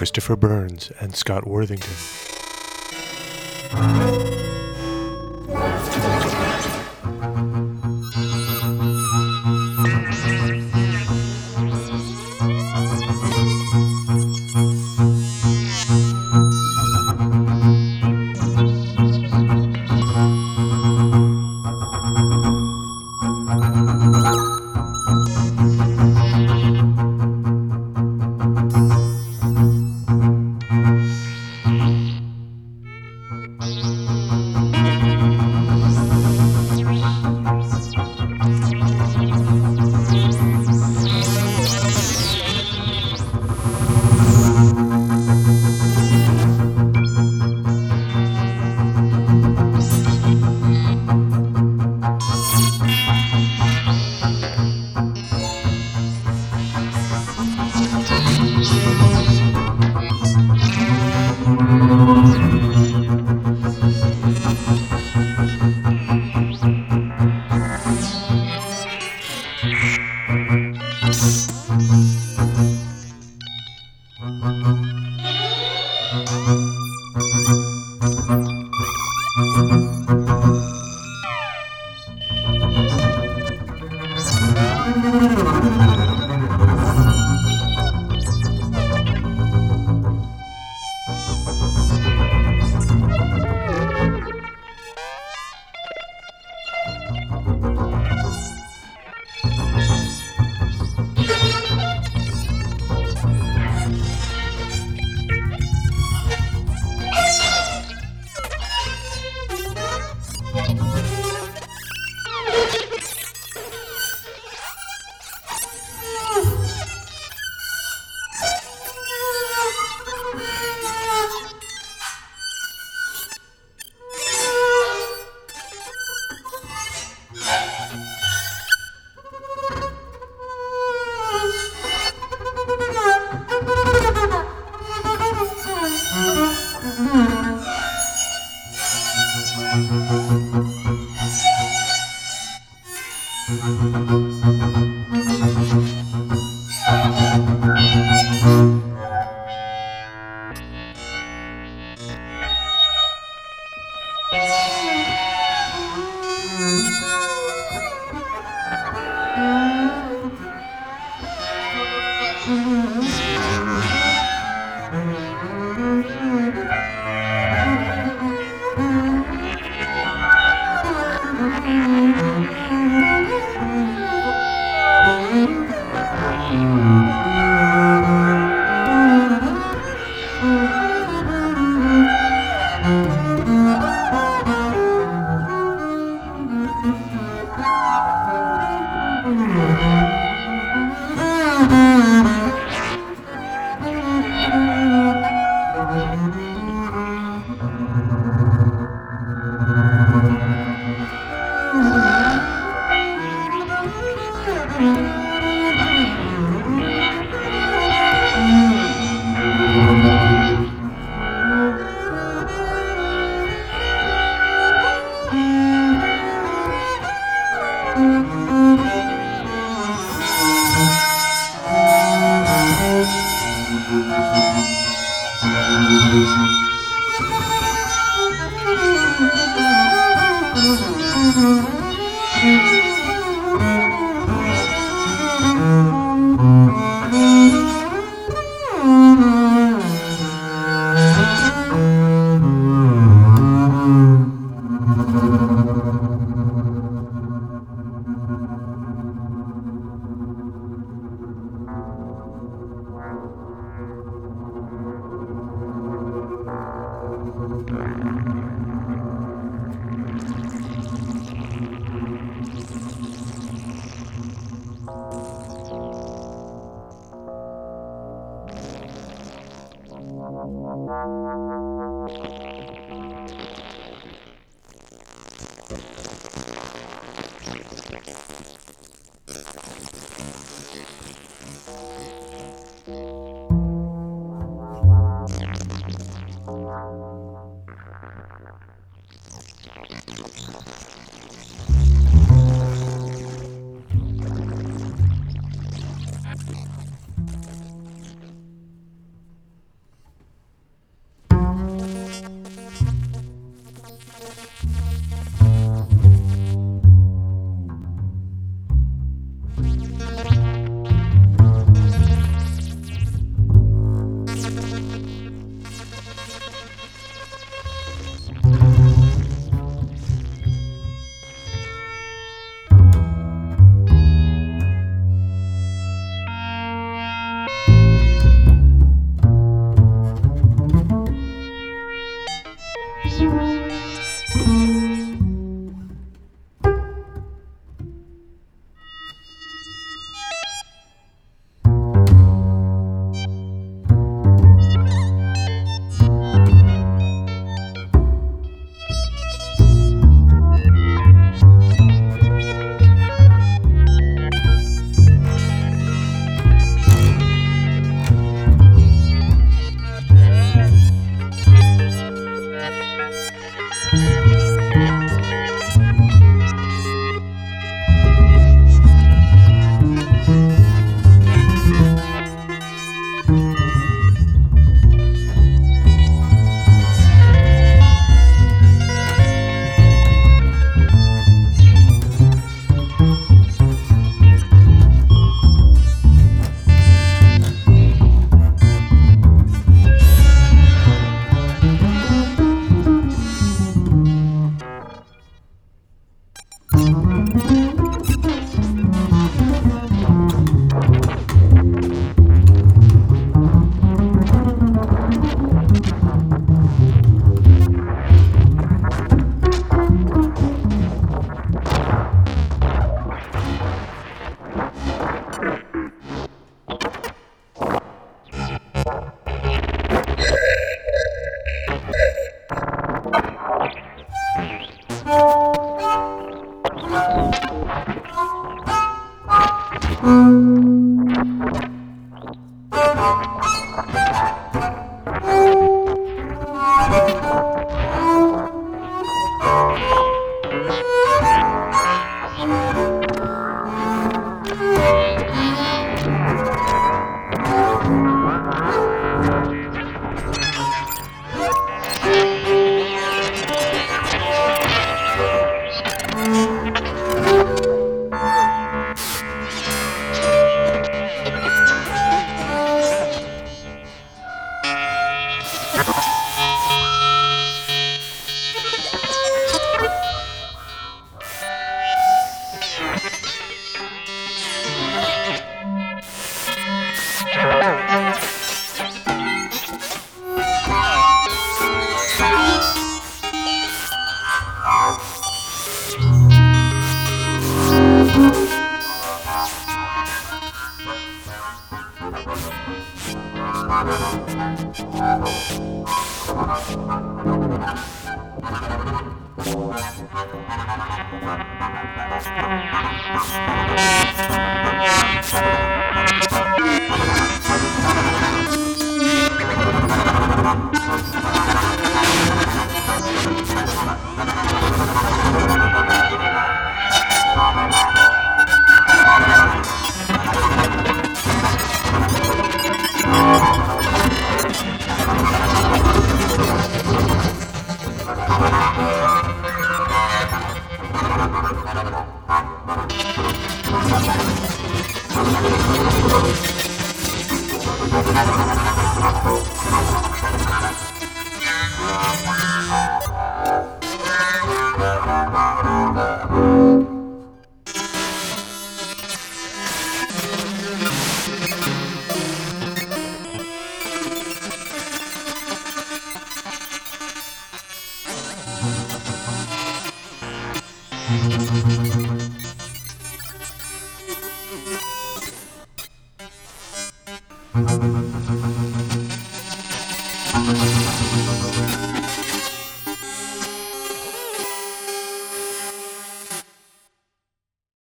Christopher Burns and Scott Worthington. Mm-hmm. Thank you.